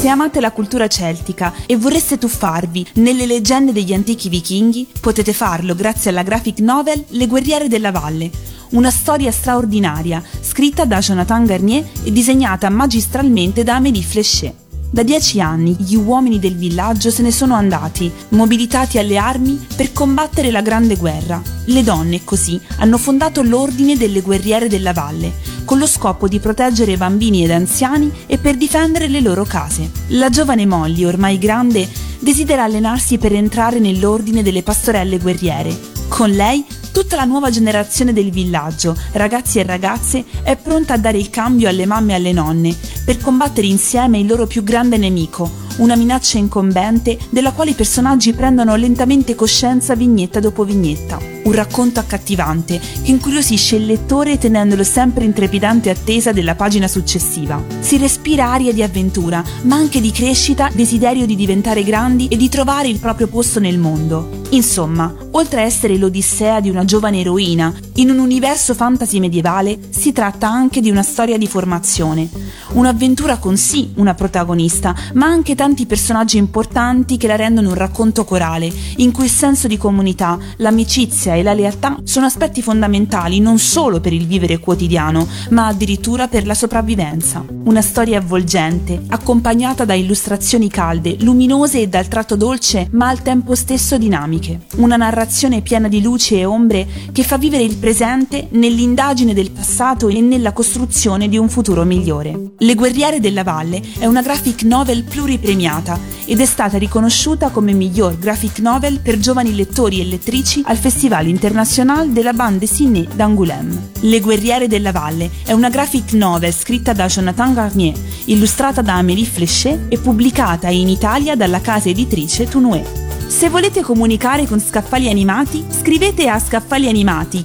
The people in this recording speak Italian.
Se amate la cultura celtica e vorreste tuffarvi nelle leggende degli antichi vichinghi, potete farlo grazie alla graphic novel Le guerriere della valle, una storia straordinaria scritta da Jonathan Garnier e disegnata magistralmente da Amélie Fléchet. Da dieci anni gli uomini del villaggio se ne sono andati, mobilitati alle armi per combattere la Grande Guerra. Le donne, così, hanno fondato l'Ordine delle Guerriere della Valle, con lo scopo di proteggere bambini ed anziani e per difendere le loro case. La giovane Molly, ormai grande, desidera allenarsi per entrare nell'Ordine delle Pastorelle Guerriere. Con lei Tutta la nuova generazione del villaggio, ragazzi e ragazze, è pronta a dare il cambio alle mamme e alle nonne per combattere insieme il loro più grande nemico, una minaccia incombente della quale i personaggi prendono lentamente coscienza vignetta dopo vignetta. Un racconto accattivante che incuriosisce il lettore tenendolo sempre in trepidante attesa della pagina successiva. Si respira aria di avventura, ma anche di crescita, desiderio di diventare grandi e di trovare il proprio posto nel mondo. Insomma, oltre a essere l'odissea di una giovane eroina in un universo fantasy medievale, si tratta anche di una storia di formazione. Un'avventura con sì una protagonista, ma anche tanti personaggi importanti che la rendono un racconto corale, in cui il senso di comunità, l'amicizia e la lealtà sono aspetti fondamentali non solo per il vivere quotidiano, ma addirittura per la sopravvivenza. Una storia avvolgente, accompagnata da illustrazioni calde, luminose e dal tratto dolce, ma al tempo stesso dinamiche. Una narrazione piena di luci e ombre che fa vivere il presente nell'indagine del passato e nella costruzione di un futuro migliore. Le guerriere della valle è una graphic novel pluripremiata ed è stata riconosciuta come miglior graphic novel per giovani lettori e lettrici al Festival International della Bande dessinée d'Angoulême. Le guerriere della valle è una graphic novel scritta da Jonathan Garnier, illustrata da Amélie Fléchet e pubblicata in Italia dalla casa editrice Tunue. Se volete comunicare con Scaffali Animati, scrivete a scaffalianimati